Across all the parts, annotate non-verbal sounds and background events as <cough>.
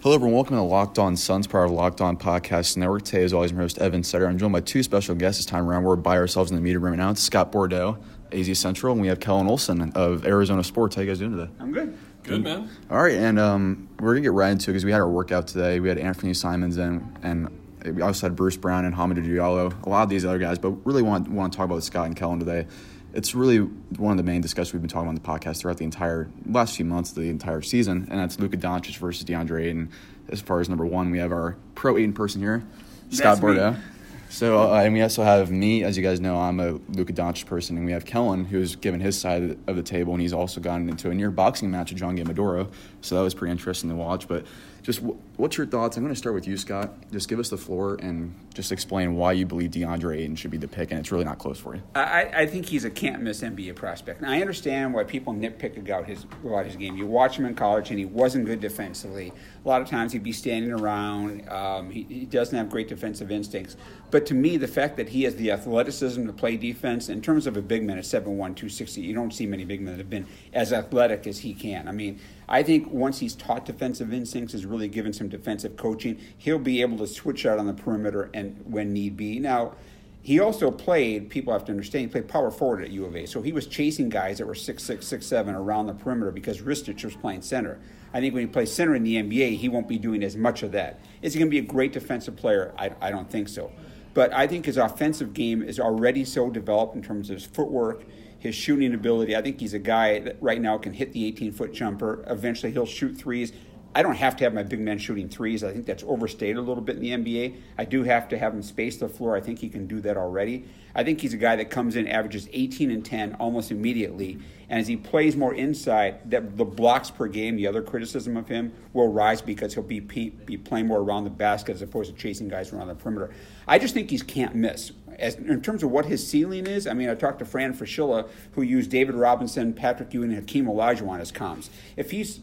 Hello, everyone. Welcome to Locked On Suns, part of Locked On Podcast Network. Today, as always, I'm your host, Evan Sidery. I'm joined by two special guests this time around. We're by ourselves in the media room now. It's Scott Bordow, AZ Central, and we have Kellen Olson of Arizona Sports. How you guys doing today? I'm good. Good, man. All right, and um, we're going to get right into it because we had our workout today. We had Anthony Simons in, and we also had Bruce Brown and Hamidou Diallo, a lot of these other guys, but really want, want to talk about Scott and Kellen today it's really one of the main discussions we've been talking about on the podcast throughout the entire last few months, the entire season, and that's Luka Doncic versus DeAndre Ayton. As far as number one, we have our pro Ayton person here, Scott Bordow. So, uh, and we also have me, as you guys know, I'm a Luka Doncic person, and we have Kellen, who's given his side of the table, and he's also gotten into a near boxing match with John Gambadoro. So that was pretty interesting to watch. But just what's your thoughts? I'm going to start with you, Scott. Just give us the floor and just explain why you believe DeAndre Ayton should be the pick, and it's really not close for you. I, I think he's a can't miss NBA prospect. And I understand why people nitpick about his about his game. You watch him in college, and he wasn't good defensively. A lot of times he'd be standing around. Um, he, he doesn't have great defensive instincts. But to me, the fact that he has the athleticism to play defense, in terms of a big man at 7'1", 260, you don't see many big men that have been as athletic as he can. I mean, I think once he's taught defensive instincts, is really given some defensive coaching, he'll be able to switch out on the perimeter and when need be. Now, he also played, people have to understand, he played power forward at U of A. So he was chasing guys that were six six six seven around the perimeter because Ristic was playing center. I think when he plays center in the NBA, he won't be doing as much of that. Is he going to be a great defensive player? I, I don't think so. But I think his offensive game is already so developed in terms of his footwork his shooting ability. I think he's a guy that right now can hit the 18 foot jumper. Eventually, he'll shoot threes. I don't have to have my big men shooting threes. I think that's overstated a little bit in the NBA. I do have to have him space the floor. I think he can do that already. I think he's a guy that comes in, averages 18 and 10 almost immediately. And as he plays more inside, that the blocks per game, the other criticism of him will rise because he'll be be playing more around the basket as opposed to chasing guys around the perimeter. I just think he's can't miss as, in terms of what his ceiling is, I mean, I talked to Fran Fraschilla, who used David Robinson, Patrick Ewing, and Hakeem Olajuwon as comms. If he's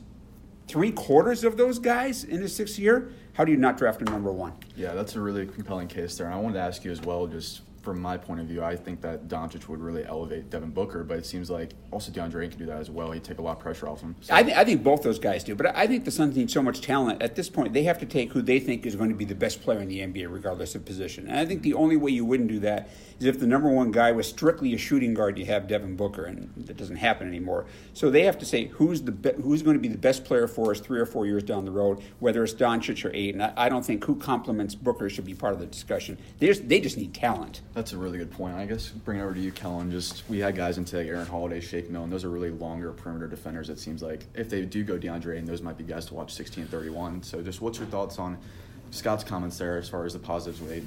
three quarters of those guys in his sixth year, how do you not draft him number one? Yeah, that's a really compelling case there. And I wanted to ask you as well, just from my point of view, I think that Doncic would really elevate Devin Booker, but it seems like also DeAndre can do that as well. He'd take a lot of pressure off him. So. I, th- I, think both those guys do, but I think the Suns need so much talent. At this point, they have to take who they think is going to be the best player in the NBA, regardless of position. And I think the only way you wouldn't do that is if the number one guy was strictly a shooting guard, you have Devin Booker, and that doesn't happen anymore. So they have to say who's the be- who's going to be the best player for us three or four years down the road, whether it's Doncic or Ayton. I, I don't think who complements Booker should be part of the discussion. They just, they just need talent. That's a really good point. I guess bring it over to you, Kellen. Just we had guys into like Aaron Holiday, Shake Milton. Those are really longer perimeter defenders. It seems like if they do go DeAndre, and those might be guys to watch 16 31. So just what's your thoughts on Scott's comments there as far as the positives with?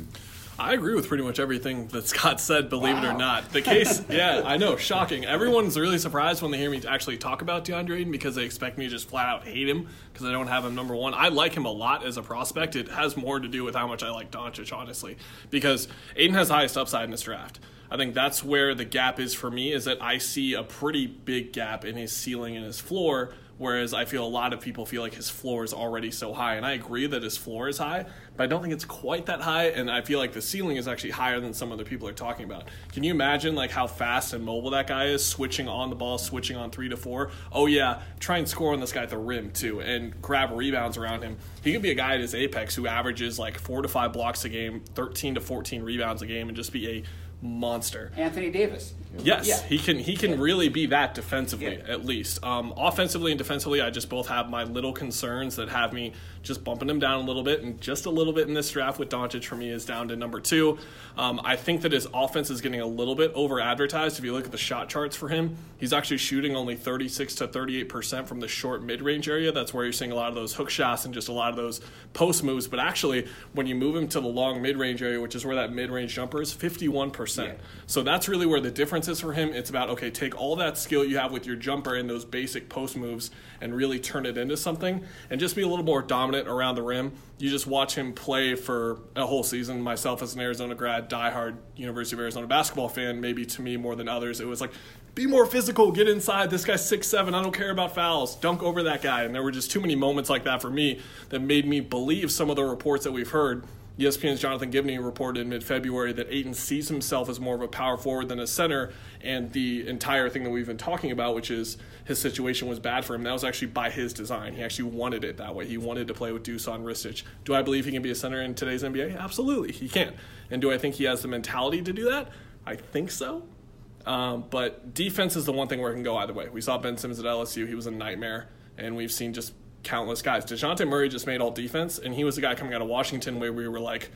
I agree with pretty much everything that Scott said, believe wow. it or not. The case, <laughs> yeah, I know, shocking. Everyone's really surprised when they hear me actually talk about DeAndre Ayton because they expect me to just flat out hate him because I don't have him number one. I like him a lot as a prospect. It has more to do with how much I like Doncic, honestly, because Ayton has highest upside in this draft. I think that's where the gap is for me is that I see a pretty big gap in his ceiling and his floor Whereas I feel a lot of people feel like his floor is already so high. And I agree that his floor is high, but I don't think it's quite that high. And I feel like the ceiling is actually higher than some other people are talking about. Can you imagine like how fast and mobile that guy is, switching on the ball, switching on three to four? Oh yeah, try and score on this guy at the rim too, and grab rebounds around him. He could be a guy at his apex who averages like four to five blocks a game, 13 to 14 rebounds a game, and just be a monster. Anthony Davis. Yes, yeah. he can. He can yeah. really be that defensively, yeah. at least. Um, offensively and defensively, I just both have my little concerns that have me just bumping him down a little bit, and just a little bit in this draft with Doncic for me is down to number two. Um, I think that his offense is getting a little bit over advertised. If you look at the shot charts for him, he's actually shooting only 36 to 38 percent from the short mid range area. That's where you're seeing a lot of those hook shots and just a lot of those post moves. But actually, when you move him to the long mid range area, which is where that mid range jumper is, 51 percent. So that's really where the difference is for him. It's about okay, take all that skill you have with your jumper and those basic post moves and really turn it into something and just be a little more dominant around the rim. You just watch him play for a whole season. Myself, as an Arizona grad, diehard University of Arizona basketball fan, maybe to me more than others, it was like, be more physical, get inside. This guy's six seven. I don't care about fouls. Dunk over that guy. And there were just too many moments like that for me that made me believe some of the reports that we've heard ESPN's Jonathan Givony reported in mid February that Ayton sees himself as more of a power forward than a center, and the entire thing that we've been talking about, which is his situation was bad for him, that was actually by his design. He actually wanted it that way. He wanted to play with Dusan Ristic. Do I believe he can be a center in today's NBA? Absolutely, he can. And do I think he has the mentality to do that? I think so. Um, but defense is the one thing where it can go either way. We saw Ben Simmons at LSU; he was a nightmare, and we've seen just countless guys. Dejounte Murray just made all defense, and he was the guy coming out of Washington where we were like,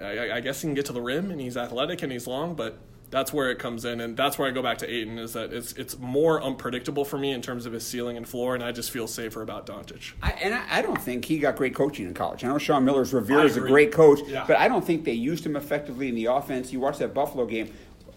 I, I, guess he can get to the rim, and he's athletic and he's long, but that's where it comes in, and that's where I go back to Ayton is that it's it's more unpredictable for me in terms of his ceiling and floor, and I just feel safer about Doncic. I, and I, I, don't think he got great coaching in college. I know Sean Miller's Revere is a great coach, yeah. but I don't think they used him effectively in the offense. You watch that Buffalo game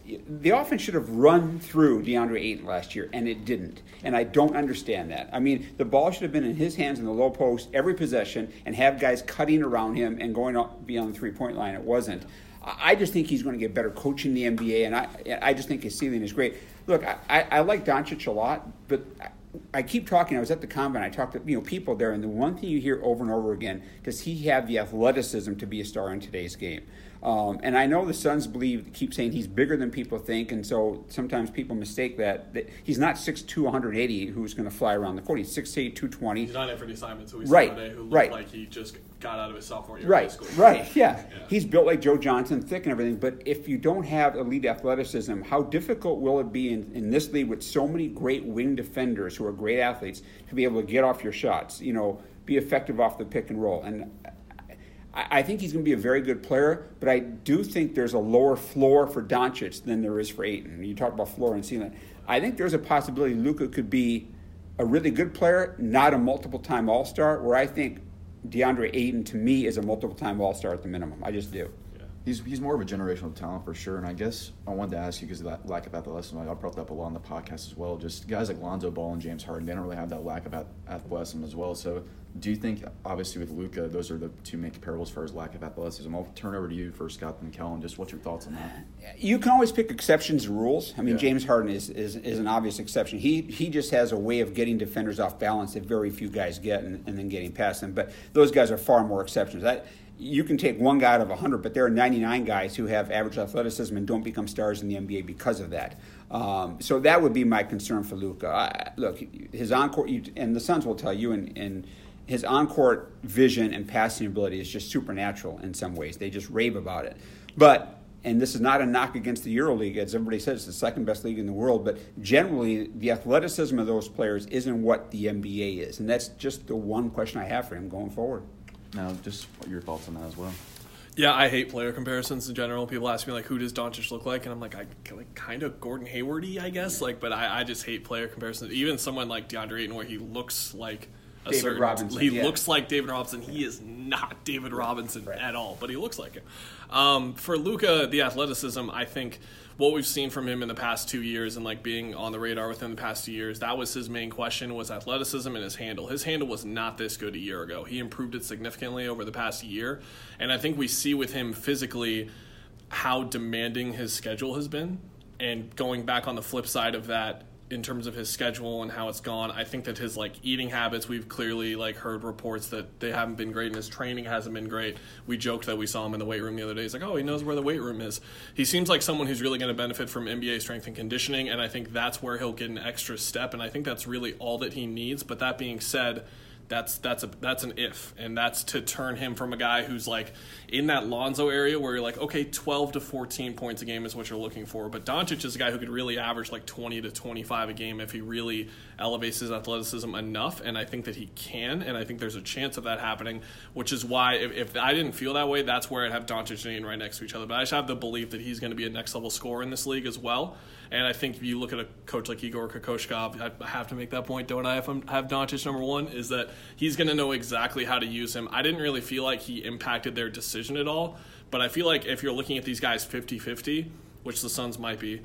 the offense should have run through DeAndre Ayton last year, and it didn't. And I don't understand that. I mean, the ball should have been in his hands in the low post every possession and have guys cutting around him and going beyond the three point line. It wasn't. I just think he's going to get better coaching the NBA, and I, I just think his ceiling is great. Look, I, I like Doncic a lot, but I keep talking. I was at the combine. I talked to you know people there, and the one thing you hear over and over again: Does he have the athleticism to be a star in today's game? Um, and I know the Suns believe keep saying he's bigger than people think, and so sometimes people mistake that, that he's not 6'2", 180 who's going to fly around the court. He's 6'8", 220. He's not Anthony Simons, who we right, saw today, who looked right. like he just got out of his sophomore year right, of high school. Right, yeah. yeah. He's built like Joe Johnson, thick and everything. But if you don't have elite athleticism, how difficult will it be in, in this league with so many great wing defenders who are great athletes to be able to get off your shots? You know, be effective off the pick and roll. And I think he's going to be a very good player, but I do think there's a lower floor for Doncic than there is for Ayton. You talk about floor and ceiling. I think there's a possibility Luka could be a really good player, not a multiple time All Star, where I think DeAndre Ayton to me is a multiple time All Star at the minimum. I just do. He's, he's more of a generational talent for sure. And I guess I wanted to ask you because of that lack of athleticism. I brought that up a lot on the podcast as well. Just guys like Lonzo Ball and James Harden, they don't really have that lack of athleticism as well. So do you think, obviously, with Luka, those are the two main comparables for his lack of athleticism? I'll turn over to you first, Scott, and Kellen. Just what's your thoughts on that? <sighs> You can always pick exceptions and rules. I mean, yeah. James Harden is, is, is an obvious exception. He he just has a way of getting defenders off balance that very few guys get, and, and then getting past them. But those guys are far more exceptions. That you can take one guy out of 100, but there are 99 guys who have average athleticism and don't become stars in the NBA because of that. Um, so that would be my concern for Luka. Look, his encore, and the Suns will tell you, and, and his on-court vision and passing ability is just supernatural in some ways. They just rave about it. But and this is not a knock against the EuroLeague, as everybody says, it's the second best league in the world. But generally, the athleticism of those players isn't what the NBA is, and that's just the one question I have for him going forward. Now, just your thoughts on that as well. Yeah, I hate player comparisons in general. People ask me like, "Who does Doncic look like?" And I'm like, I like kind of Gordon Haywardy, I guess. Like, but I, I just hate player comparisons. Even someone like DeAndre Ayton, where he looks like a David certain, Robinson. He yeah. looks like David Robinson. He is not David Robinson right. at all, but he looks like him. Um, for Luka, the athleticism, I think what we've seen from him in the past two years and like being on the radar within the past two years, that was his main question was athleticism and his handle. His handle was not this good a year ago. He improved it significantly over the past year, and I think we see with him physically how demanding his schedule has been. And going back on the flip side of that, in terms of his schedule and how it's gone. I think that his like eating habits, we've clearly like heard reports that they haven't been great and his training hasn't been great. We joked that we saw him in the weight room the other day. He's like, oh, he knows where the weight room is. He seems like someone who's really going to benefit from NBA strength and conditioning, and I think that's where he'll get an extra step. And I think that's really all that he needs. But that being said that's that's a that's an if, and that's to turn him from a guy who's like in that Lonzo area where you're like, okay, 12 to 14 points a game is what you're looking for. But Doncic is a guy who could really average like 20 to 25 a game if he really elevates his athleticism enough, and I think that he can, and I think there's a chance of that happening. Which is why if, if I didn't feel that way, that's where I'd have Doncic and right next to each other. But I just have the belief that he's going to be a next level scorer in this league as well. And I think if you look at a coach like Igor Kokoshkov, I have to make that point, don't I? If I have Doncic number one, is that he's going to know exactly how to use him. I didn't really feel like he impacted their decision at all, but I feel like if you're looking at these guys 50 50, which the Suns might be,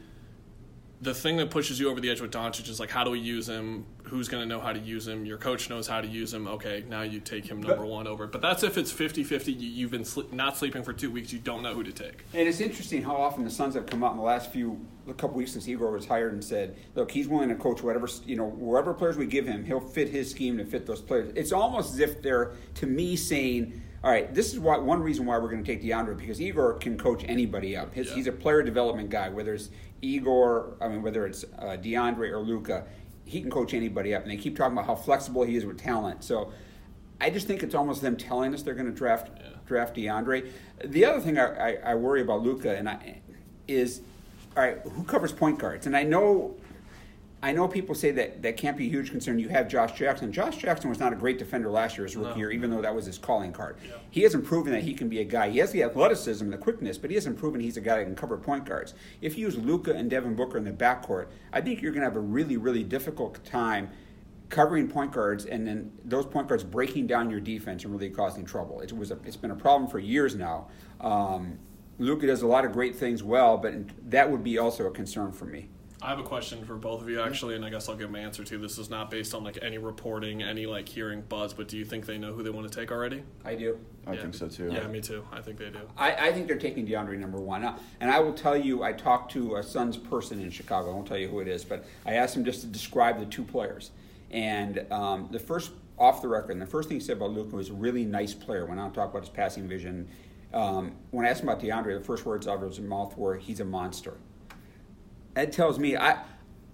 the thing that pushes you over the edge with Doncic is like, how do we use him? Who's going to know how to use him? Your coach knows how to use him. Okay, now you take him number but, one over. But that's if it's 50 50. You've been not sleeping for two weeks. You don't know who to take. And it's interesting how often the Suns have come out in the last few, a couple weeks since Igor was hired and said, look, he's willing to coach whatever, you know, wherever players we give him, he'll fit his scheme to fit those players. It's almost as if they're, to me, saying, all right, this is why one reason why we're going to take DeAndre because Igor can coach anybody up. His, Yeah. He's a player development guy. Whether it's Igor, I mean, whether it's uh, DeAndre or Luka, he can coach anybody up. And they keep talking about how flexible he is with talent. So I just think it's almost them telling us they're going to draft Yeah. draft DeAndre. The other thing I, I, I worry about Luka and I is, all right, who covers point guards? And I know I know people say that that can't be a huge concern. You have Josh Jackson. Josh Jackson was not a great defender last year as a rookie No. year, even though that was his calling card. Yeah. He hasn't proven that he can be a guy. He has the athleticism and the quickness, but he hasn't proven he's a guy that can cover point guards. If you use Luka and Devin Booker in the backcourt, I think you're going to have a really, really difficult time covering point guards and then those point guards breaking down your defense and really causing trouble. It was a, it's been a problem for years now. Um, Luka does a lot of great things well, but that would be also a concern for me. I have a question for both of you actually, and I guess I'll give my answer too. This is not based on like any reporting, any like hearing buzz, but do you think they know who they want to take already? I do. I Yeah. think so too. Yeah, me too. I think they do. I, I think they're taking DeAndre number one. Uh, And I will tell you, I talked to a Suns person in Chicago. I won't tell you who it is, but I asked him just to describe the two players. And um, the first, off the record, and the first thing he said about Luka was a really nice player. When I to talk about his passing vision. Um, when I asked him about DeAndre, the first words out of his mouth were, "He's a monster." That tells me I.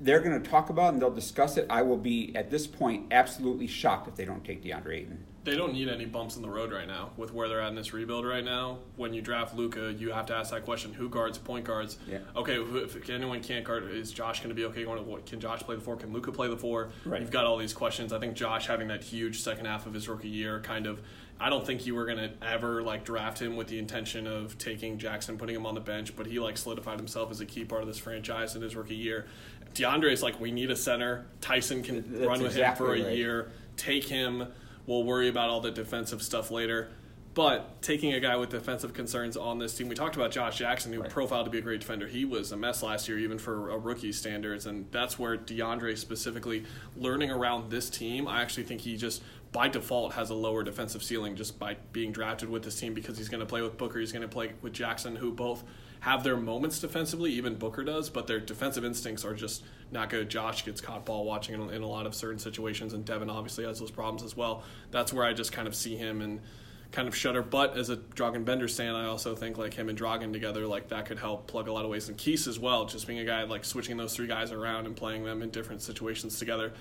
They're going to talk about it and they'll discuss it. I will be at this point absolutely shocked if they don't take DeAndre Ayton. They don't need any bumps in the road right now with where they're at in this rebuild right now. When you draft Luka, you have to ask that question: Who guards point guards? Yeah. Okay, if anyone can't guard, is Josh going to be okay? Can Josh play the four? Can Luka play the four? Right. You've got all these questions. I think Josh having that huge second half of his rookie year, kind of. I don't think you were going to ever like draft him with the intention of taking Jackson, putting him on the bench, but he like solidified himself as a key part of this franchise in his rookie year. DeAndre's like, we need a center. Tyson can That's run with exactly him for a right. year. Take him. We'll worry about all the defensive stuff later. But taking a guy with defensive concerns on this team, we talked about Josh Jackson, who Right. profiled to be a great defender. He was a mess last year, even for a rookie standards, and that's where DeAndre specifically learning around this team. I actually think he just by default has a lower defensive ceiling just by being drafted with this team because he's going to play with Booker, he's going to play with Jackson, who both have their moments defensively, even Booker does, but their defensive instincts are just not good. Josh gets caught ball watching in, a lot of certain situations, and Devin obviously has those problems as well. That's where I just kind of see him and kind of shudder. But as a Dragan Bender stand, I also think like him and Dragan together, like that could help plug a lot of ways. And Keese as well, just being a guy like switching those three guys around and playing them in different situations together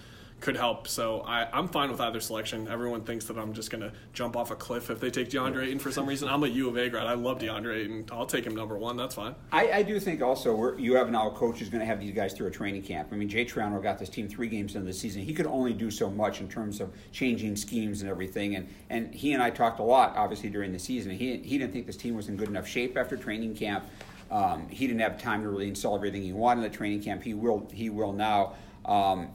could help. So I, I'm fine with either selection. Everyone thinks that I'm just going to jump off a cliff if they take DeAndre Ayton for some reason. I'm a U of A grad. I love DeAndre Ayton. I'll take him number one. That's fine. I, I do think also you have now a coach who's going to have these guys through a training camp. I mean, Jay Triano got this team three games into the season. He could only do so much in terms of changing schemes and everything. And, and he and I talked a lot, obviously, during the season. He, he didn't think this team was in good enough shape after training camp. Um, he didn't have time to really install everything he wanted in the training camp. He will, he will now. Um,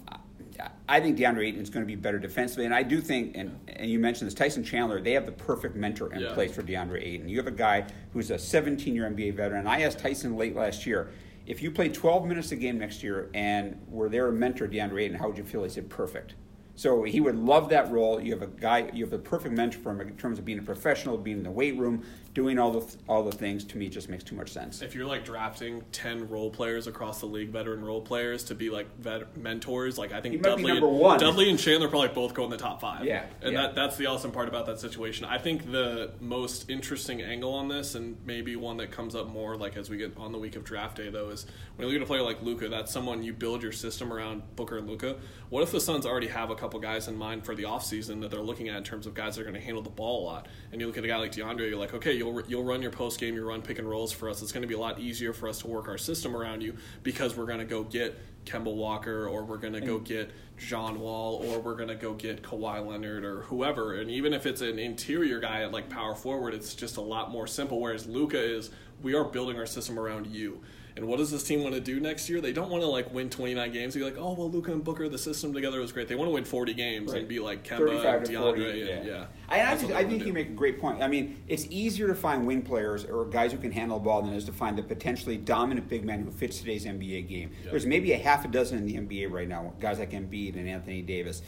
I think DeAndre Ayton is going to be better defensively, and I do think, and, and you mentioned this, Tyson Chandler, they have the perfect mentor in Yeah. place for DeAndre Ayton. You have a guy who's a 17-year NBA veteran. I asked Tyson late last year, if you play 12 minutes a game next year and were there a mentor, DeAndre Ayton, how would you feel? He said, perfect. So he would love that role. You have a guy, you have the perfect mentor for him in terms of being a professional, being in the weight room, doing all the all the things. To me, just makes too much sense. if you're like drafting 10 role players across the league, veteran role players to be like vet- mentors, like I think He might be Dudley, one. Dudley and Chandler probably both go in the top five. Yeah, And yeah. that that's the awesome part about that situation. I think the most interesting angle on this, and maybe one that comes up more like as we get on the week of draft day, though, is when you look at a player like Luka, that's someone you build your system around Booker and Luka. What if the Suns already have a couple guys in mind for the offseason that they're looking at in terms of guys that are going to handle the ball a lot? And you look at a guy like DeAndre, you're like, okay, you'll you'll run your post game, you run pick and rolls for us. It's going to be a lot easier for us to work our system around you because we're going to go get Kemba Walker or we're going to go get John Wall or we're going to go get Kawhi Leonard or whoever. And even if it's an interior guy at like power forward, it's just a lot more simple. Whereas Luka is, we are building our system around you. And what does this team want to do next year? They don't want to like win 29 games. Be like, oh well, Luka and Booker, the system together was great. They want to win 40 games Right. and be like Kemba, and DeAndre, 40, and yeah. I, I, That's just, I think you make a great point. I mean, it's easier to find wing players or guys who can handle the ball than it is to find the potentially dominant big man who fits today's NBA game. Yeah. There's maybe a half a dozen in the NBA right now, guys like Embiid and Anthony Davis.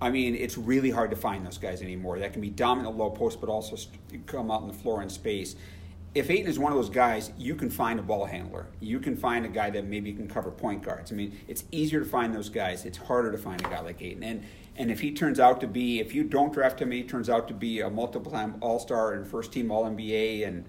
I mean, it's really hard to find those guys anymore. That can be dominant at low post, but also st- come out on the floor in space. If Ayton is one of those guys, you can find a ball handler. You can find a guy that maybe can cover point guards. I mean, it's easier to find those guys. It's harder to find a guy like Ayton. And and if he turns out to be, if you don't draft him, he turns out to be a multiple-time All-Star and first-team All-NBA, and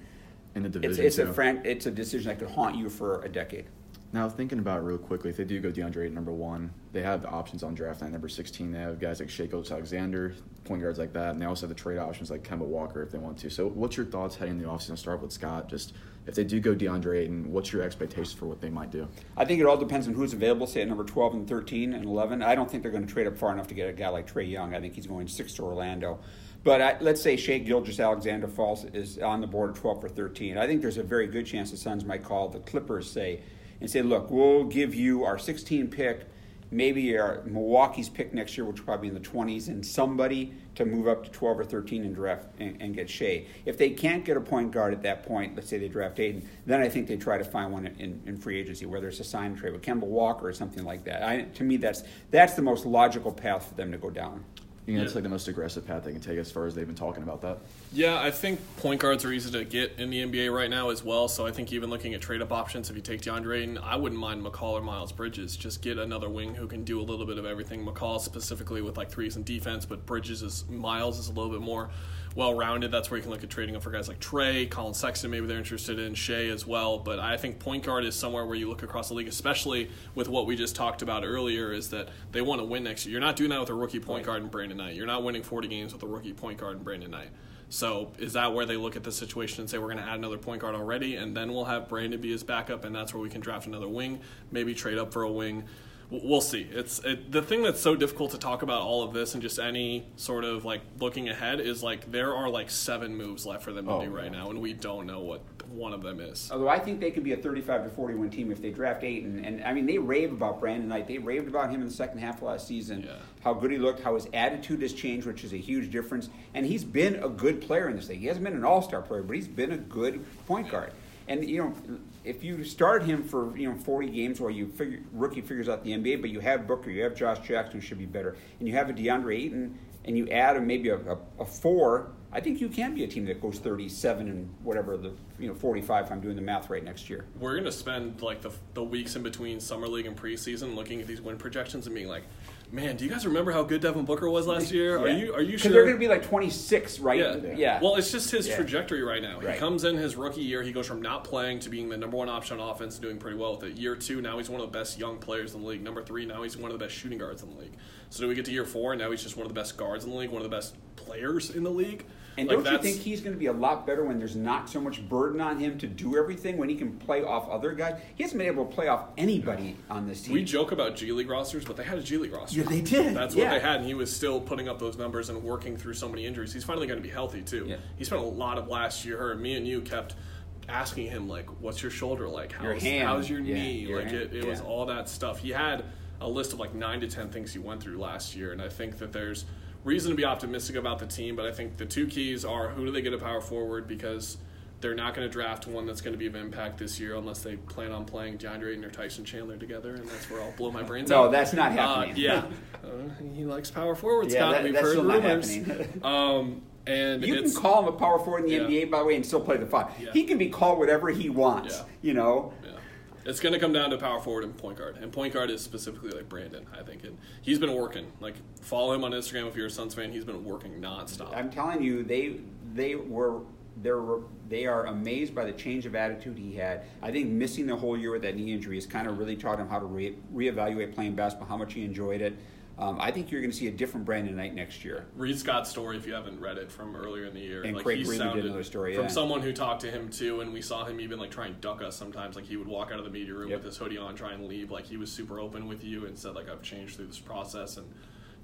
in the division. it's a too. fran- it's a decision that could haunt you for a decade. Now thinking about real quickly, if they do go DeAndre at number one, they have the options on draft night number sixteen. They have guys like Shai Gilgeous Alexander, point guards like that, and they also have the trade options like Kemba Walker if they want to. So, what's your thoughts heading into the offseason? Start with Scott. Just if they do go DeAndre Ayton, what's your expectations for what they might do? I think it all depends on who's available, say at number 12 and 13 and 11. I don't think they're going to trade up far enough to get a guy like Trae Young. I think he's going six to Orlando. But I, let's say Shai Gilgeous Alexander falls is on the board at 12 for 13. I think there's a very good chance the Suns might call the Clippers, say, and say, look, we'll give you our 16 pick, maybe our Milwaukee's pick next year, which will probably be in the 20s, and somebody to move up to 12 or 13 and draft and, and get Shai. If they can't get a point guard at that point, let's say they draft Ayton, then I think they try to find one in, in free agency, whether it's a sign trade with Kemba Walker or something like that. I, to me, that's that's the most logical path for them to go down. You know, Yeah. it's like the most aggressive path they can take as far as they've been talking about that. Yeah, I think point guards are easy to get in the NBA right now as well. So I think even looking at trade up options, if you take DeAndre Ayton, I wouldn't mind Mikal or Miles Bridges. Just get another wing who can do a little bit of everything. Mikal specifically with like threes and defense, but Bridges is Miles is a little bit more well rounded. That's where you can look at trading up for guys like Trae, Collin Sexton, maybe they're interested in Shai as well. But I think point guard is somewhere where you look across the league, especially with what we just talked about earlier, is that they want to win next year. You're not doing that with a rookie point guard in Brandon Knight. You're not winning 40 games with a rookie point guard in Brandon Knight. So is that where they look at the situation and say we're going to add another point guard already, and then we'll have Brandon be his backup, and that's where we can draft another wing, maybe trade up for a wing. W- We'll see. It's it, the thing that's so difficult to talk about all of this and just any sort of like looking ahead is like there are like seven moves left for them to Oh, do right yeah. now, and we don't know what one of them is. Although I think they could be a 35 to 40 win team if they draft Ayton. And I mean, they rave about Brandon Knight. They raved about him in the second half of last season. Yeah. How good he looked, how his attitude has changed, which is a huge difference. And he's been a good player in this league. He hasn't been an all star player, but he's been a good point guard. And you know, if you start him for you know 40 games while you figure, rookie figures out the NBA, but you have Booker, you have Josh Jackson, who should be better, and you have a DeAndre Ayton, and you add a, maybe a, a, a four, I think you can be a team that goes 37 and whatever the you know 45. If I'm doing the math right next year. We're going to spend like the, the weeks in between summer league and preseason looking at these win projections and being like, man, do you guys remember how good Devin Booker was last year? Are Yeah. you are you sure? Because they're going to be like 26, right? Yeah. yeah. Well, it's just his Yeah. trajectory right now. He comes in his rookie year, he goes from not playing to being the number one option on offense and doing pretty well with it. Year two, now he's one of the best young players in the league. Number three, now he's one of the best shooting guards in the league. So do we get to year four, and now he's just one of the best guards in the league, one of the best players in the league? And Like, don't you think he's going to be a lot better when there's not so much burden on him to do everything? When he can play off other guys, he hasn't been able to play off anybody on this team. We joke about G League rosters, but they had a G League roster. Yeah, they did. That's Yeah. what they had, and he was still putting up those numbers and working through so many injuries. He's finally going to be healthy too. Yeah. He spent a lot of last year. Me and you kept asking him like, "What's your shoulder like? Your How's, hand. how's your Yeah, knee?" your like hand. it, it was all that stuff. He had a list of like nine to ten things he went through last year, and I think that there's reason to be optimistic about the team. But I think the two keys are who do they get a power forward because. They're not going to draft one that's going to be of impact this year unless they plan on playing DeAndre Ayton or Tyson Chandler together, and that's where I'll blow my brains No, out. No, that's not Uh, happening. yeah, uh, he likes power forward. Yeah, Scott. that- We've that's heard still not rumors. happening. <laughs> um, and You can call him a power forward in the Yeah. NBA, by the way, and still play the five. Yeah. He can be called whatever he wants. Yeah. You know. It's going to come down to power forward and point guard. And point guard is specifically like Brandon, I think. And he's been working. Like, follow him on Instagram if you're a Suns fan. He's been working nonstop. I'm telling you, they they were they're they are amazed by the change of attitude he had. I think missing the whole year with that knee injury has kind of really taught him how to re- reevaluate playing basketball, how much he enjoyed it. Um, I think you're going to see a different Brandon Knight next year. Read Scott's story if you haven't read it from earlier in the year. And like Craig he Grialou did another story, from someone who talked to him too, and we saw him even like try and duck us sometimes. Like he would walk out of the media room Yep. with his hoodie on, try and leave. Like he was super open with you and said like I've changed through this process, and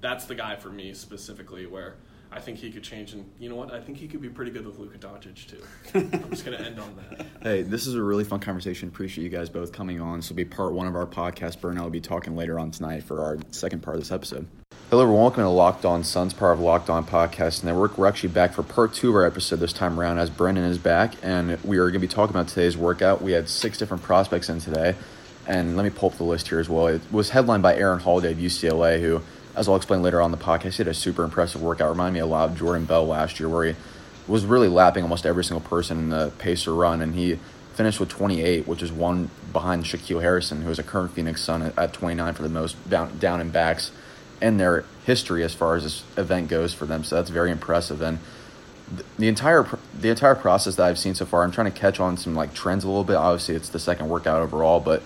that's the guy for me specifically where. I think he could change, and you know what? I think he could be pretty good with Luka Doncic too. <laughs> I'm just gonna end on that. Hey, this is a really fun conversation. Appreciate you guys both coming on. This will be part one of our podcast. Burnell will be talking later on tonight for our second part of this episode. Hello, everyone. Welcome to Locked On Suns, part of Locked On Podcast Network. We're actually back for part two of our episode this time around as Brendan is back, and we are going to be talking about today's workout. We had six different prospects in today, and let me pull up the list here as well. It was headlined by Aaron Holiday of UCLA, who, as I'll explain later on the podcast, he had a super impressive workout. Reminded me a lot of Jordan Bell last year, where he was really lapping almost every single person in the pacer run, and he finished with 28, which is one behind Shaquille Harrison, who is a current Phoenix Sun at, at 29 for the most down, and backs in their history as far as this event goes for them. So that's very impressive. And the entire the entire process that I've seen so far, I'm trying to catch on some like trends a little bit. Obviously, it's the second workout overall, but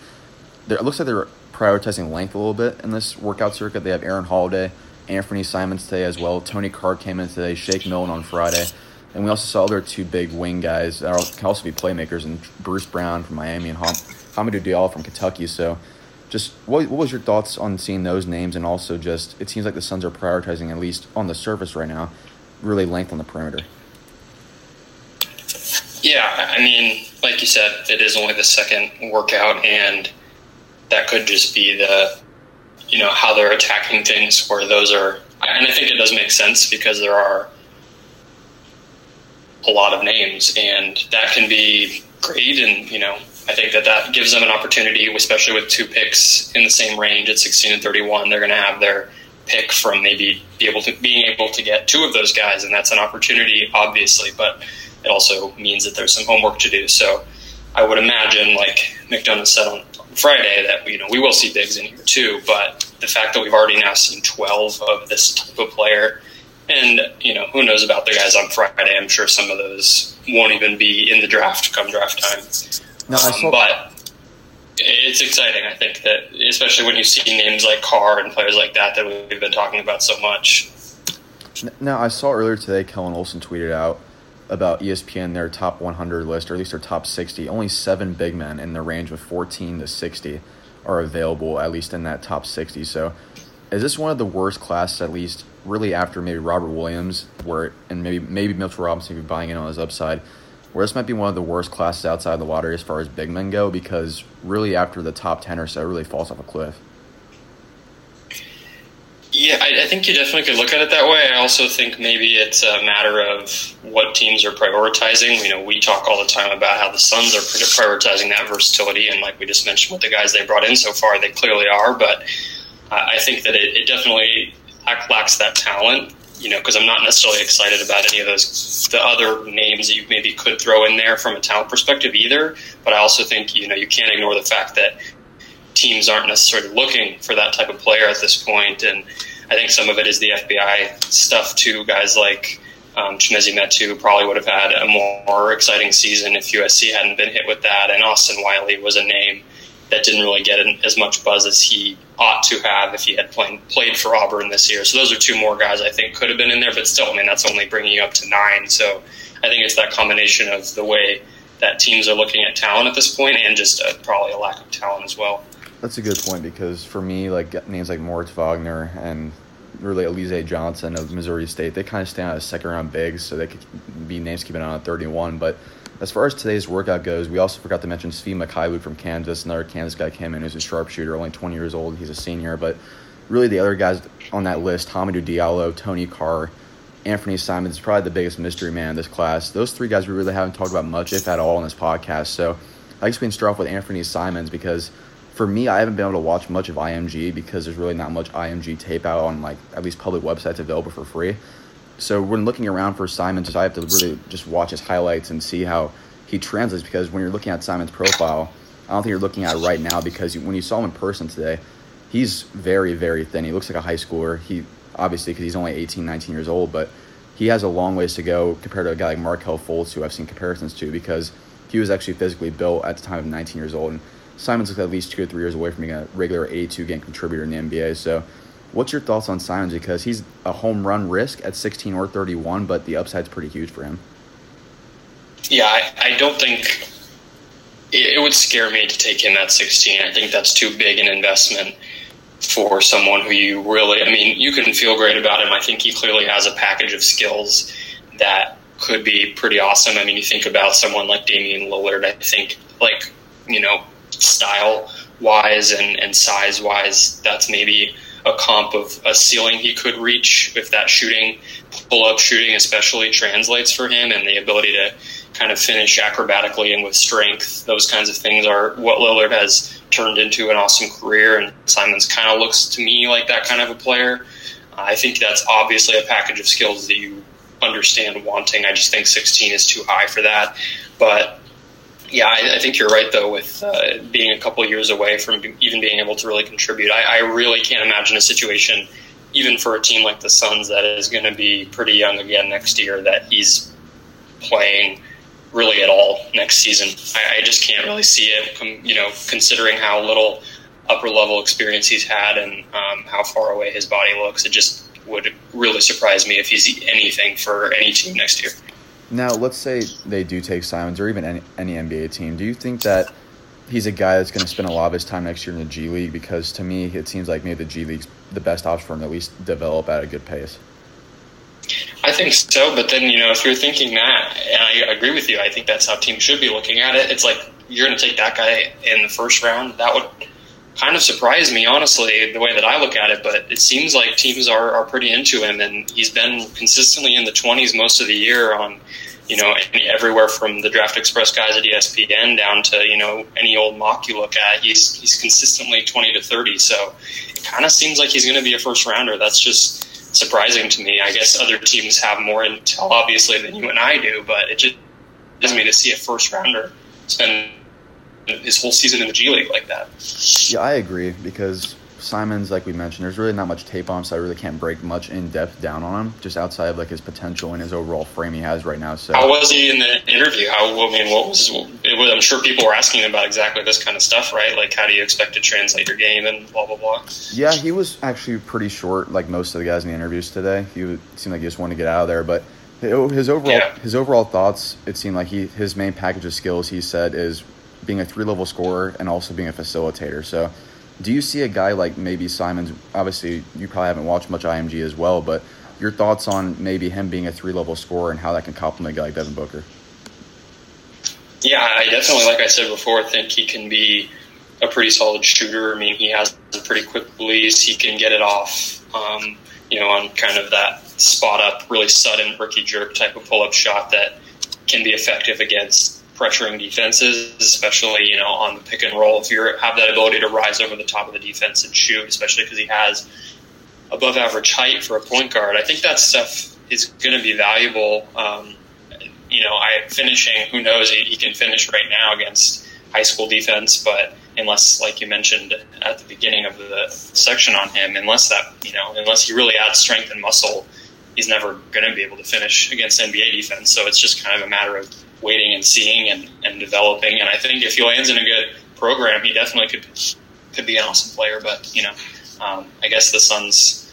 it looks like they're prioritizing length a little bit in this workout circuit. They have Aaron Holiday, Anthony Simons today as well. Tony Carr came in today. Shake Milton on Friday. And we also saw other two big wing guys that can also be playmakers, and Bruce Brown from Miami and Ham- Hamidou Diallo from Kentucky. So, just what, what was your thoughts on seeing those names, and also just it seems like the Suns are prioritizing at least on the surface right now, really length on the perimeter. Yeah, I mean, like you said, it is only the second workout, and that could just be the, you know, how they're attacking things. Where those are, and I think it does make sense because there are a lot of names, and that can be great. And you know, I think that that gives them an opportunity, especially with two picks in the same range at 16 and 31. They're going to have their pick from maybe be able to being able to get two of those guys, and that's an opportunity, obviously. But it also means that there's some homework to do. So I would imagine, like McDonough said on Friday, that you know we will see bigs in here too. But the fact that we've already now seen 12 of this type of player and you know, who knows about the guys on Friday? I'm sure some of those won't even be in the draft come draft time. No, I saw- um, but it's exciting. I think that, especially when you see names like Carr and players like that that we've been talking about so much. Now, I saw earlier today, Kellen Olson tweeted out about ESPN their top 100 list, or at least their top 60. Only seven big men in the range of 14 to 60 are available, at least in that top 60. So, is this one of the worst classes, at least really after maybe Robert Williams, where and maybe maybe Mitchell Robinson be buying in on his upside, where this might be one of the worst classes outside the lottery as far as big men go, because really after the top ten or so, it really falls off a cliff. Yeah, I, I, think you definitely could look at it that way. I also think maybe it's a matter of what teams are prioritizing. You know, we talk all the time about how the Suns are prioritizing that versatility, and like we just mentioned with the guys they brought in so far, they clearly are. But I think that it, it definitely lacks that talent. You know, because I'm not necessarily excited about any of those the other names that you maybe could throw in there from a talent perspective either. But I also think you know you can't ignore the fact that teams aren't necessarily looking for that type of player at this point. and I think some of it is the FBI stuff too. Guys like um, Chimezie Metu probably would have had a more exciting season if USC hadn't been hit with that, and Austin Wiley was a name that didn't really get as much buzz as he ought to have if he had played played for Auburn this year. So those are two more guys I think could have been in there, but still, I mean, that's only bringing you up to nine. So I think it's that combination of the way that teams are looking at talent at this point and just a, probably a lack of talent as well. That's a good point because for me, like names like Moritz Wagner and really Alize Johnson of Missouri State, they kind of stand out as second round bigs, so they could be names keeping on at 31. But as far as today's workout goes, we also forgot to mention Svi Mykhailiuk from Kansas. Another Kansas guy came in who's a sharpshooter, only 20 years old. He's a senior. But really, the other guys on that list Hamidou Diallo, Tony Carr, Anthony Simons is probably the biggest mystery man in this class. Those three guys we really haven't talked about much, if at all, in this podcast. So I guess we can start off with Anthony Simons because for me, I haven't been able to watch much of IMG because there's really not much IMG tape out on like at least public websites available for free. So when looking around for Simon, Simons, I have to really just watch his highlights and see how he translates. Because when you're looking at Simon's profile, I don't think you're looking at it right now because when you saw him in person today, he's very, very thin. He looks like a high schooler. He obviously because he's only 18, 19 years old, but he has a long ways to go compared to a guy like Markelle Fultz, who I've seen comparisons to, because he was actually physically built at the time of 19 years old. And Simons looks at least two or three years away from being a regular 82 game contributor in the NBA. So What's your thoughts on Simons? Because he's a home run risk at 16 or 31, but the upside's pretty huge for him. Yeah, I, I don't think it, it would scare me to take him at 16. I think that's too big an investment for someone who you really, I mean, you can feel great about him. I think he clearly has a package of skills that could be pretty awesome. I mean, you think about someone like Damian Lillard, I think, like, you know, style wise and, and size wise, that's maybe a comp of a ceiling he could reach if that shooting, pull up shooting especially translates for him and the ability to kind of finish acrobatically and with strength. Those kinds of things are what Lillard has turned into an awesome career. And Simons kind of looks to me like that kind of a player. I think that's obviously a package of skills that you understand wanting. I just think 16 is too high for that. But yeah, I, I think you're right though with uh, being a couple years away from even being able to really contribute. I, I really can't imagine a situation, even for a team like the Suns, that is going to be pretty young again next year. That he's playing really at all next season. I, I just can't really see it. You know, considering how little upper level experience he's had and um, how far away his body looks, it just would really surprise me if he's anything for any team next year. Now, let's say they do take Simons or even any, any NBA team. Do you think that he's a guy that's going to spend a lot of his time next year in the G League? Because to me, it seems like maybe the G League's the best option for him to at least develop at a good pace. I think so, but then you know, if you're thinking that, and I agree with you, I think that's how teams should be looking at it. It's like you're going to take that guy in the first round. That would kind of surprised me, honestly, the way that I look at it. But it seems like teams are, are pretty into him, and he's been consistently in the 20s most of the year on, you know, everywhere from the Draft Express guys at ESPN down to you know any old mock you look at. He's he's consistently 20 to 30. So it kind of seems like he's going to be a first rounder. That's just surprising to me. I guess other teams have more intel, obviously, than you and I do, but it just doesn't me to see a first rounder spend his whole season in the G League like that. Yeah, I agree because Simons, like we mentioned, there's really not much tape on him, so I really can't break much in depth down on him. Just outside of like his potential and his overall frame he has right now. So how was he in the interview? How I mean, what was? It was I'm sure people were asking about exactly this kind of stuff, right? Like, how do you expect to translate your game and blah blah blah. Yeah, he was actually pretty short, like most of the guys in the interviews today. He seemed like he just wanted to get out of there, but his overall yeah. his overall thoughts. It seemed like he his main package of skills he said is being a three level scorer and also being a facilitator. So, do you see a guy like maybe Simons? Obviously, you probably haven't watched much IMG as well, but your thoughts on maybe him being a three level scorer and how that can complement a guy like Devin Booker? Yeah, I definitely, like I said before, think he can be a pretty solid shooter. I mean, he has a pretty quick release. He can get it off, um, you know, on kind of that spot up, really sudden rookie jerk type of pull up shot that can be effective against pressuring defenses, especially you know on the pick and roll. If you have that ability to rise over the top of the defense and shoot, especially because he has above average height for a point guard, I think that stuff is going to be valuable. Um, you know, I finishing. Who knows? He, he can finish right now against high school defense, but unless, like you mentioned at the beginning of the section on him, unless that you know, unless he really adds strength and muscle, he's never going to be able to finish against NBA defense. So it's just kind of a matter of waiting and seeing and, and developing. And I think if he lands in a good program, he definitely could could be an awesome player. But you know, um, I guess the Suns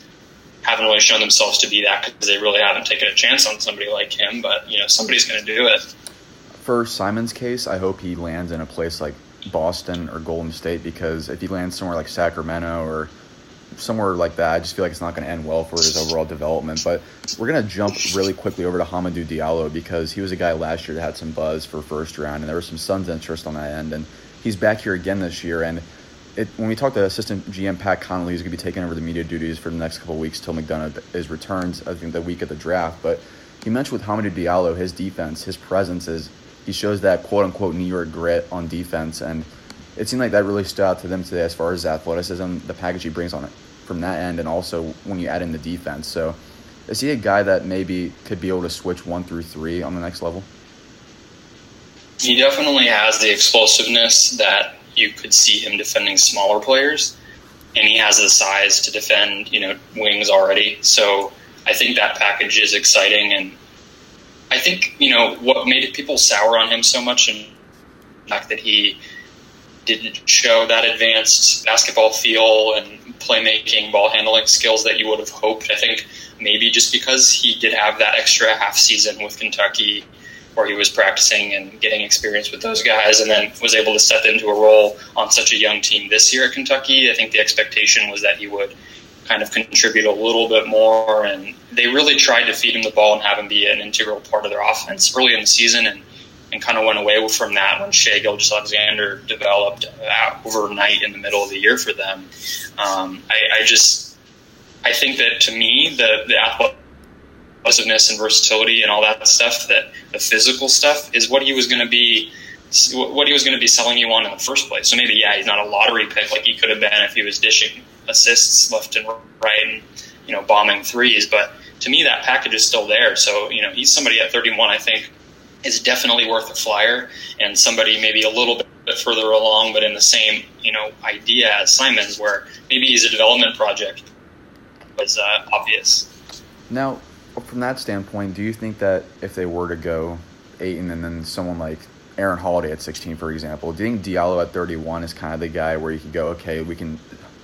haven't really shown themselves to be that because they really haven't taken a chance on somebody like him. But you know, somebody's going to do it. For Simon's case, I hope he lands in a place like Boston or Golden State because if he lands somewhere like Sacramento or somewhere like that. I just feel like it's not going to end well for his overall development. But we're going to jump really quickly over to Hamidou Diallo because he was a guy last year that had some buzz for first round, and there was some Suns interest on that end. And he's back here again this year. And it, when we talked to assistant GM Pat Connelly, he's going to be taking over the media duties for the next couple weeks till McDonough is returns. I think the week of the draft. But he mentioned with Hamidou Diallo, his defense, his presence is he shows that quote unquote New York grit on defense and it seemed like that really stood out to them today as far as athleticism, the package he brings on it from that end, and also when you add in the defense. So, is he a guy that maybe could be able to switch one through three on the next level? He definitely has the explosiveness that you could see him defending smaller players, and he has the size to defend, you know, wings already. So I think that package is exciting, and I think you know what made people sour on him so much, and the fact that he didn't show that advanced basketball feel and playmaking, ball handling skills that you would have hoped. I think maybe just because he did have that extra half season with Kentucky where he was practicing and getting experience with those guys and then was able to step into a role on such a young team this year at Kentucky. I think the expectation was that he would kind of contribute a little bit more and they really tried to feed him the ball and have him be an integral part of their offense early in the season and and kind of went away from that when Shai Gilgeous-Alexander developed overnight in the middle of the year for them. Um, I, I, just, I think that to me, the, the athleticism and versatility and all that stuff, that the physical stuff is what he was going to be what he was going to be selling you on in the first place. So maybe, yeah, he's not a lottery pick like he could have been if he was dishing assists left and right and, you know, bombing threes. But to me, that package is still there. So, you know, he's somebody at 31, I think, is definitely worth a flyer, and somebody maybe a little bit further along, but in the same, you know, idea as Simons, where maybe he's a development project was uh, obvious. Now, from that standpoint, do you think that if they were to go Ayton and then someone like Aaron Holiday at 16, for example, do you think Diallo at 31 is kind of the guy where you could go, okay, we can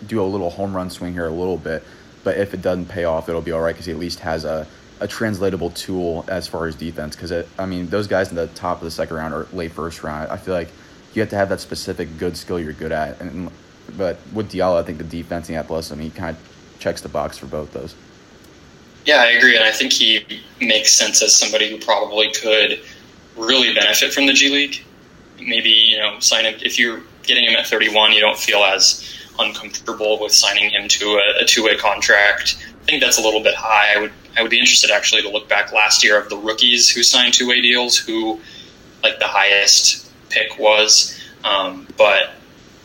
do a little home run swing here a little bit, but if it doesn't pay off, it'll be all right because he at least has a, a translatable tool as far as defense. Because, uh, I mean, those guys in the top of the second round or late first round, I feel like you have to have that specific good skill you're good at. And But with Diallo, I think the defense and athleticism, he kind of checks the box for both those. Yeah, I agree, and I think he makes sense as somebody who probably could really benefit from the G League. Maybe you know, sign him if you're getting him at 31, you don't feel as uncomfortable with signing him to a, a two-way contract. I think that's a little bit high. I would I would be interested actually to look back last year of the rookies who signed two-way deals, who like the highest pick was, um, but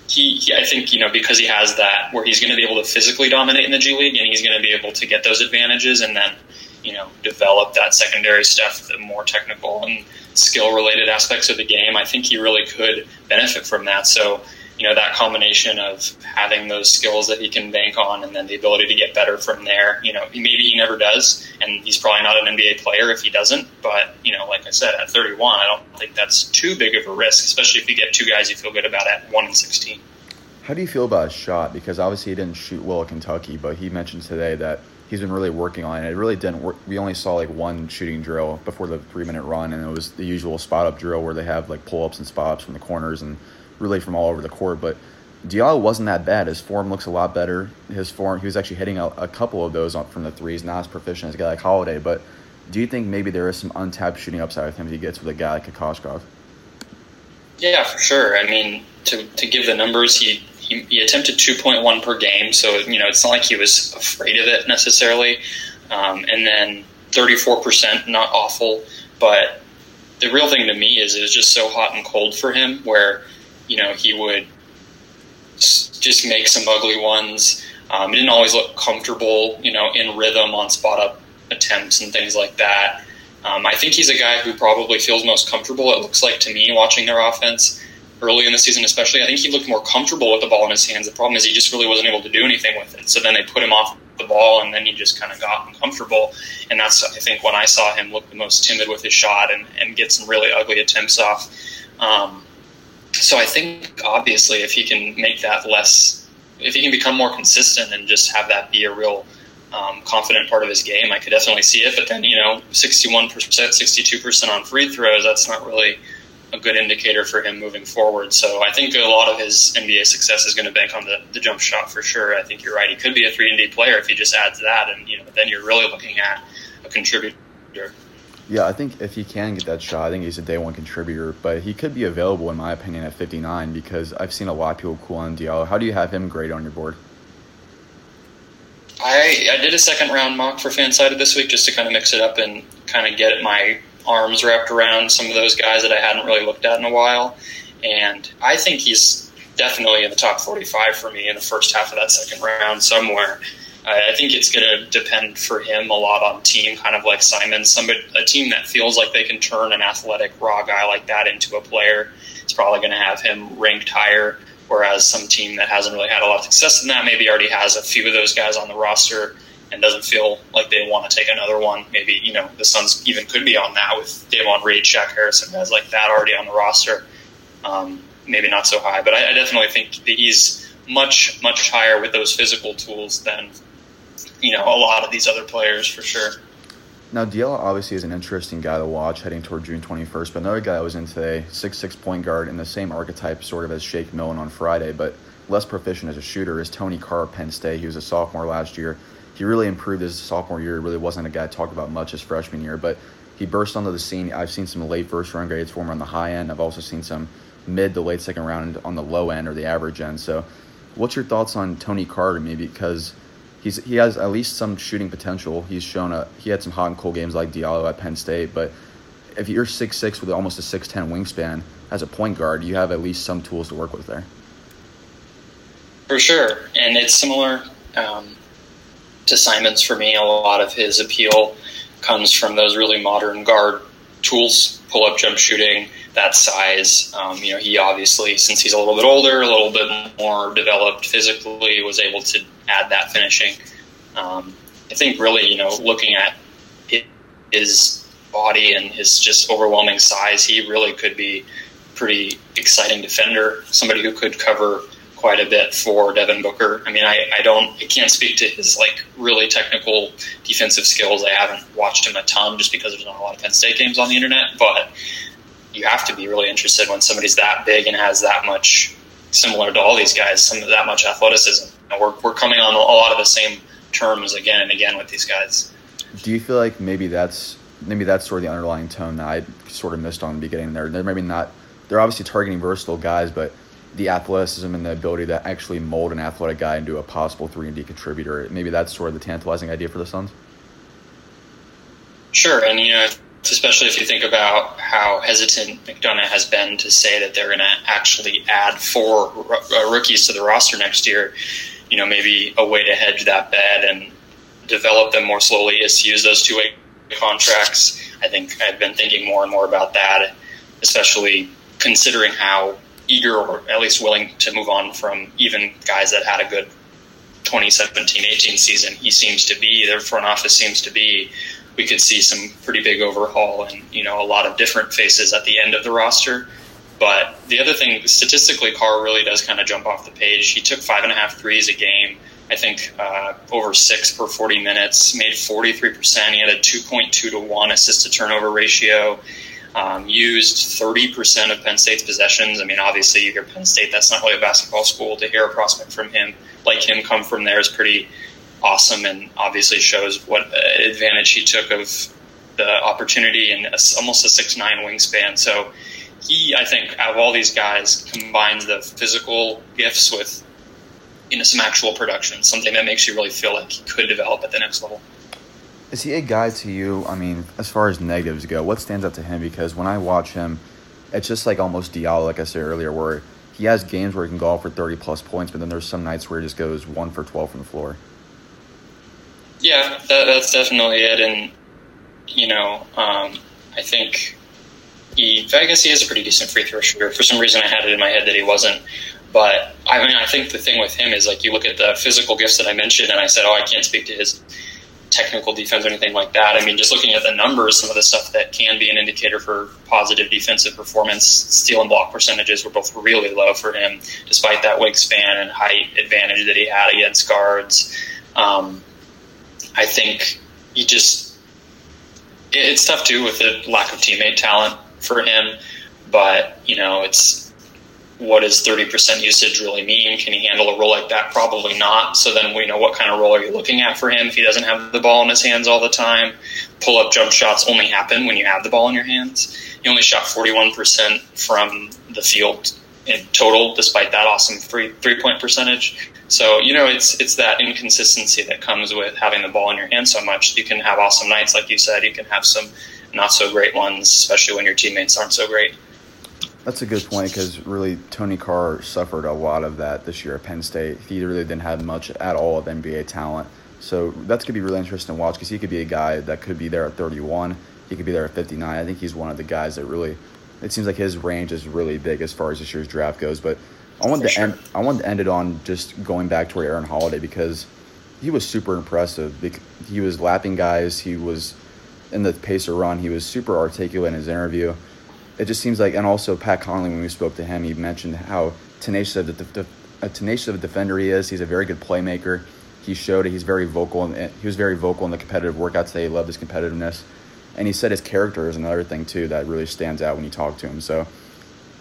he, he, I think, you know, because he has that where he's going to be able to physically dominate in the G League and he's going to be able to get those advantages and then, you know, develop that secondary stuff, the more technical and skill related aspects of the game. I think he really could benefit from that. So, you know, that combination of having those skills that he can bank on and then the ability to get better from there, you know, maybe he never does and he's probably not an NBA player if he doesn't. But, you know, like I said, at 31, I don't think that's too big of a risk, especially if you get two guys you feel good about at 1 and 16. How do you feel about his shot? Because obviously he didn't shoot well at Kentucky, but he mentioned today that he's been really working on it. It really didn't work. We only saw like one shooting drill before the three minute run, and it was the usual spot up drill where they have like pull ups and spot ups from the corners and really from all over the court. But Diallo wasn't that bad. His form looks a lot better. His form, he was actually hitting a, a couple of those from the threes, not as proficient as a guy like Holiday. But do you think maybe there is some untapped shooting upside with him if he gets with a guy like Kokoskov? Yeah, for sure. I mean, to, to give the numbers, he he, he attempted 2.1 per game, so you know it's not like he was afraid of it necessarily. Um, and then 34%, not awful, but the real thing to me is it was just so hot and cold for him, where you know he would just make some ugly ones. Um, he didn't always look comfortable, you know, in rhythm on spot up attempts and things like that. Um, I think he's a guy who probably feels most comfortable. It looks like to me watching their offense early in the season, especially. I think he looked more comfortable with the ball in his hands. The problem is he just really wasn't able to do anything with it. So then they put him off the ball, and then he just kind of got uncomfortable. And that's, I think, when I saw him look the most timid with his shot and, and get some really ugly attempts off. Um, so I think, obviously, if he can make that less, if he can become more consistent and just have that be a real um, confident part of his game, I could definitely see it. But then, you know, 61%, 62% on free throws, that's not really – a good indicator for him moving forward. So I think a lot of his NBA success is going to bank on the, the jump shot for sure. I think you're right. He could be a three and D player if he just adds that, and you know then you're really looking at a contributor. Yeah, I think if he can get that shot, I think he's a day one contributor. But he could be available, in my opinion, at 59 because I've seen a lot of people cool on Diallo. How do you have him grade on your board? I, I did a second round mock for Fansided this week just to kind of mix it up and kind of get my arms wrapped around some of those guys that I hadn't really looked at in a while. And I think he's definitely in the top 45 for me in the first half of that second round somewhere. I think it's going to depend for him a lot on team, kind of like Simon, somebody a team that feels like they can turn an athletic raw guy like that into a player. It's probably going to have him ranked higher. Whereas some team that hasn't really had a lot of success in that maybe already has a few of those guys on the roster and doesn't feel like they want to take another one. Maybe you know the Suns even could be on that with Davon Reed, Shaq Harrison, guys like that already on the roster. Um, maybe not so high, but I, I, definitely think that he's much much higher with those physical tools than you know a lot of these other players for sure. Now, Diallo obviously is an interesting guy to watch heading toward June 21st, but another guy I was in today, six six point guard in the same archetype sort of as Shake Milton on Friday, but less proficient as a shooter is Tony Carr Penn State. He was a sophomore last year he really improved his sophomore year. Really wasn't a guy talked about much his freshman year, but he burst onto the scene. I've seen some late first round grades for him on the high end. I've also seen some mid to late second round on the low end or the average end. So, what's your thoughts on Tony Carter? Maybe because he's he has at least some shooting potential. He's shown a he had some hot and cold games like Diallo at Penn State, but if you're six six with almost a six ten wingspan as a point guard, you have at least some tools to work with there. For sure, and it's similar. Um, to Simons for me. A lot of his appeal comes from those really modern guard tools, pull up jump shooting, that size. Um, you know, he obviously, since he's a little bit older, a little bit more developed physically, was able to add that finishing. Um, I think really, you know, looking at his body and his just overwhelming size, he really could be pretty exciting defender, somebody who could cover quite a bit for Devin Booker. I mean, I, I don't, I can't speak to his like really technical defensive skills. I haven't watched him a ton just because there's not a lot of Penn State games on the internet, but you have to be really interested when somebody's that big and has that much similar to all these guys, some that much athleticism. Know, we're, we're coming on a lot of the same terms again and again with these guys. Do you feel like maybe that's maybe that's sort of the underlying tone that I sort of missed on the beginning there? They're maybe not. They're obviously targeting versatile guys, but the athleticism and the ability to actually mold an athletic guy into a possible three and D contributor. Maybe that's sort of the tantalizing idea for the Suns. Sure, and you know, especially if you think about how hesitant McDonough has been to say that they're going to actually add four uh, rookies to the roster next year. You know, maybe a way to hedge that bet and develop them more slowly is to use those two way contracts. I think I've been thinking more and more about that, especially considering how eager or at least willing to move on from even guys that had a good 2017-18 season. He seems to be their front office seems to be. We could see some pretty big overhaul and you know a lot of different faces at the end of the roster. But the other thing, statistically, Carr really does kind of jump off the page. He took five and a half threes a game. I think uh, over six per 40 minutes, made 43%. He had a 2.2 to 1 assist to turnover ratio um, used 30% of Penn State's possessions. I mean, obviously, you hear Penn State, that's not really a basketball school. To hear a prospect from him, like him, come from there is pretty awesome and obviously shows what advantage he took of the opportunity and almost a six nine wingspan. So he, I think, out of all these guys, combines the physical gifts with you know some actual production, something that makes you really feel like he could develop at the next level. Is he a guy to you? I mean, as far as negatives go, what stands out to him? Because when I watch him, it's just like almost Diallo, like I said earlier, where he has games where he can go off for 30 plus points, but then there's some nights where he just goes one for 12 from the floor. Yeah, that, that's definitely it. And, you know, um, I think he, I guess he is a pretty decent free throw shooter. For some reason, I had it in my head that he wasn't. But I mean, I think the thing with him is like you look at the physical gifts that I mentioned, and I said, oh, I can't speak to his technical defense or anything like that. I mean, just looking at the numbers, some of the stuff that can be an indicator for positive defensive performance, steal and block percentages were both really low for him, despite that wingspan and height advantage that he had against guards. Um, I think he just, it's tough too with the lack of teammate talent for him, but, you know, it's, what does 30% usage really mean? Can he handle a role like that? Probably not. So then we know what kind of role are you looking at for him if he doesn't have the ball in his hands all the time. Pull up jump shots only happen when you have the ball in your hands. He only shot 41% from the field in total, despite that awesome three three point percentage. So you know it's it's that inconsistency that comes with having the ball in your hand so much. You can have awesome nights, like you said. You can have some not so great ones, especially when your teammates aren't so great. That's a good point because really Tony Carr suffered a lot of that this year at Penn State. He really didn't have much at all of NBA talent. So that's going to be really interesting to watch because he could be a guy that could be there at 31. He could be there at 59. I think he's one of the guys that really, it seems like his range is really big as far as this year's draft goes. But I wanted For to sure. end, I wanted to end it on just going back to Aaron Holiday because he was super impressive. He was lapping guys. He was in the pacer run. He was super articulate in his interview it just seems like, and also Pat Connelly, when we spoke to him, he mentioned how tenacious of, the, a tenacious of a defender he is. He's a very good playmaker. He showed it. He's very vocal. And he was very vocal in the competitive workouts. He loved his competitiveness, and he said his character is another thing too that really stands out when you talk to him. So,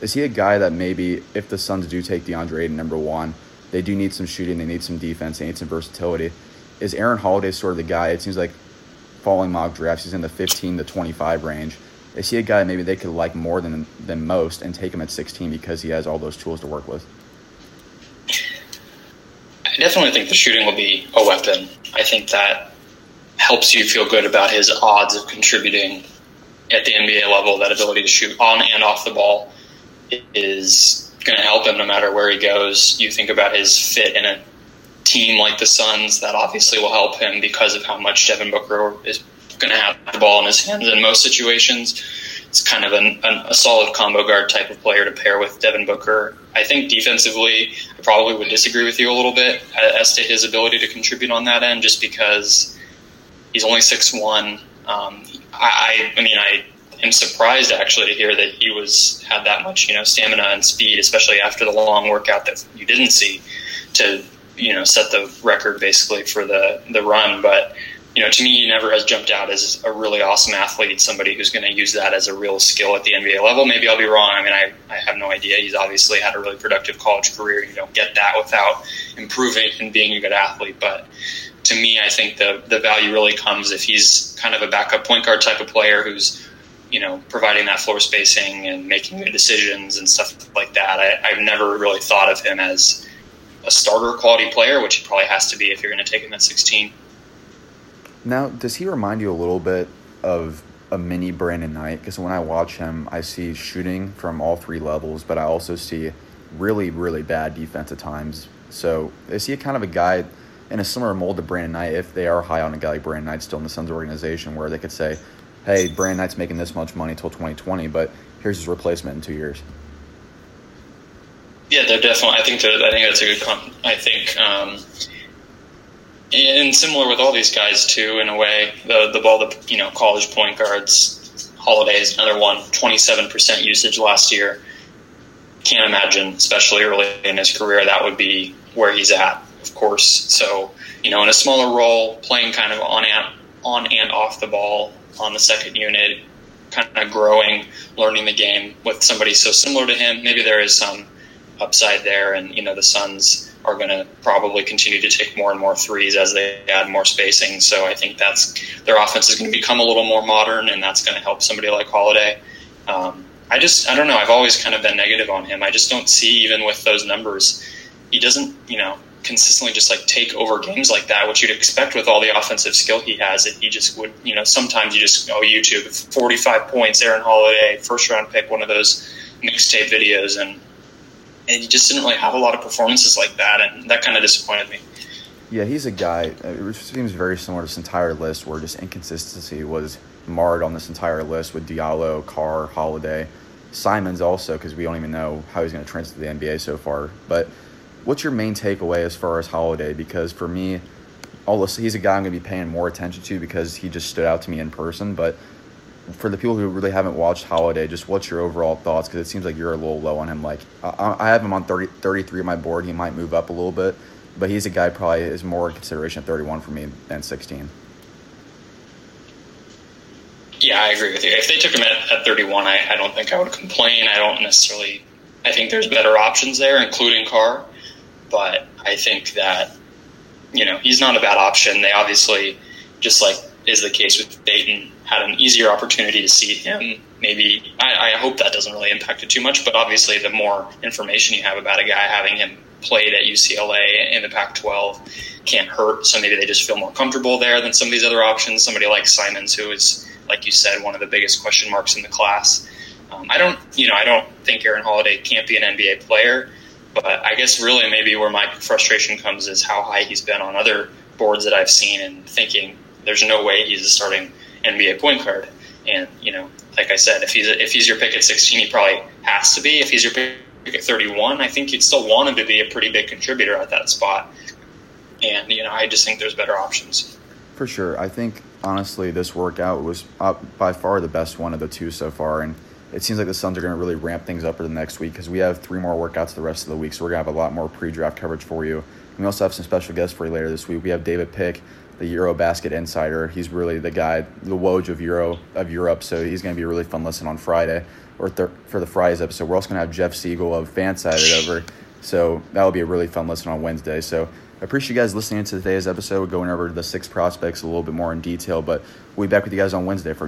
is he a guy that maybe if the Suns do take DeAndre Ayton number one, they do need some shooting, they need some defense, they need some versatility. Is Aaron Holiday sort of the guy? It seems like following mock drafts, he's in the 15 to 25 range is he a guy maybe they could like more than than most and take him at 16 because he has all those tools to work with? I definitely think the shooting will be a weapon. I think that helps you feel good about his odds of contributing at the NBA level. That ability to shoot on and off the ball is going to help him no matter where he goes. You think about his fit in a team like the Suns, that obviously will help him because of how much Devin Booker is going to have the ball in his hands in most situations. It's kind of an, an, a solid combo guard type of player to pair with Devin Booker. I think defensively, I probably would disagree with you a little bit as to his ability to contribute on that end, just because he's only six one. Um, I, I mean, I am surprised actually to hear that he was had that much, you know, stamina and speed, especially after the long workout that you didn't see to, you know, set the record basically for the the run. But you know, to me, he never has jumped out as a really awesome athlete, somebody who's going to use that as a real skill at the NBA level. Maybe I'll be wrong. I mean, I, I have no idea. He's obviously had a really productive college career. You don't get that without improving and being a good athlete. But to me, I think the, the value really comes if he's kind of a backup point guard type of player who's, you know, providing that floor spacing and making the decisions and stuff like that. I, I've never really thought of him as a starter quality player, which he probably has to be if you're going to take him at 16. Now, does he remind you a little bit of a mini Brandon Knight? Because when I watch him, I see shooting from all three levels, but I also see really, really bad defense at times. So is he a kind of a guy in a similar mold to Brandon Knight if they are high on a guy like Brandon Knight still in the Suns organization where they could say, hey, Brandon Knight's making this much money until 2020, but here's his replacement in two years? Yeah, they're definitely. I think I think that's a good. Comp. I think um, and similar with all these guys too, in a way, the the ball, the you know college point guards. Holiday is another one, 27% usage last year. Can't imagine, especially early in his career, that would be where he's at, of course. So, you know, in a smaller role, playing kind of on and, on and off the ball on the second unit, kind of growing, learning the game with somebody so similar to him. Maybe there is some upside there, and, you know, the Suns are going to probably continue to take more and more threes as they add more spacing. So I think that's their offense is going to become a little more modern, and that's going to help somebody like Holiday. Um, I just I don't know. I've always kind of been negative on him. I just don't see even with those numbers, he doesn't you know consistently just like take over games like that, which you'd expect with all the offensive skill he has. That he just would you know sometimes you just go YouTube forty five points, Aaron Holiday, first round pick, one of those mixtape videos, and and he just didn't really have a lot of performances like that, and that kind of disappointed me. Yeah, he's a guy. It seems very similar to this entire list, where just inconsistency was marred on this entire list with Diallo, Carr, Holiday, Simons also, because we don't even know how he's going to transfer to the NBA so far. But what's your main takeaway as far as Holiday? Because for me, oh, this, he's a guy I'm going to be paying more attention to because he just stood out to me in person. But for the people who really haven't watched Holiday, just what's your overall thoughts? Because it seems like you're a little low on him. Like I, I have him on 30, 33 on my board. He might move up a little bit, but he's a guy probably is more consideration at 31 for me than 16. Yeah, I agree with you. If they took him at, at 31, I, I don't think I would complain. I don't necessarily. I think there's better options there, including Carr. But I think that you know he's not a bad option. They obviously, just like is the case with Dayton, had an easier opportunity to see him. Maybe I, I, hope that doesn't really impact it too much, but obviously, the more information you have about a guy having him played at UCLA in the Pac-12 can't hurt. So maybe they just feel more comfortable there than some of these other options. Somebody like Simons, who is, like you said, one of the biggest question marks in the class. Um, I don't, you know, I don't think Aaron Holiday can't be an NBA player, but I guess really maybe where my frustration comes is how high he's been on other boards that I've seen and thinking there's no way he's a starting NBA point guard. And you know, like I said, if he's if he's your pick at 16, he probably has to be. If he's your pick at 31, I think you'd still want him to be a pretty big contributor at that spot. And you know, I just think there's better options. For sure, I think honestly, this workout was uh, by far the best one of the two so far, and it seems like the Suns are going to really ramp things up for the next week because we have three more workouts the rest of the week, so we're going to have a lot more pre-draft coverage for you. We also have some special guests for you later this week. We have David Pick the Eurobasket insider. He's really the guy, the Woj of Euro of Europe. So he's going to be a really fun listen on Friday or th- for the Fridays episode. We're also going to have Jeff Siegel of Fansided over. So that will be a really fun listen on Wednesday. So I appreciate you guys listening to today's episode, going over the six prospects a little bit more in detail. But we'll be back with you guys on Wednesday for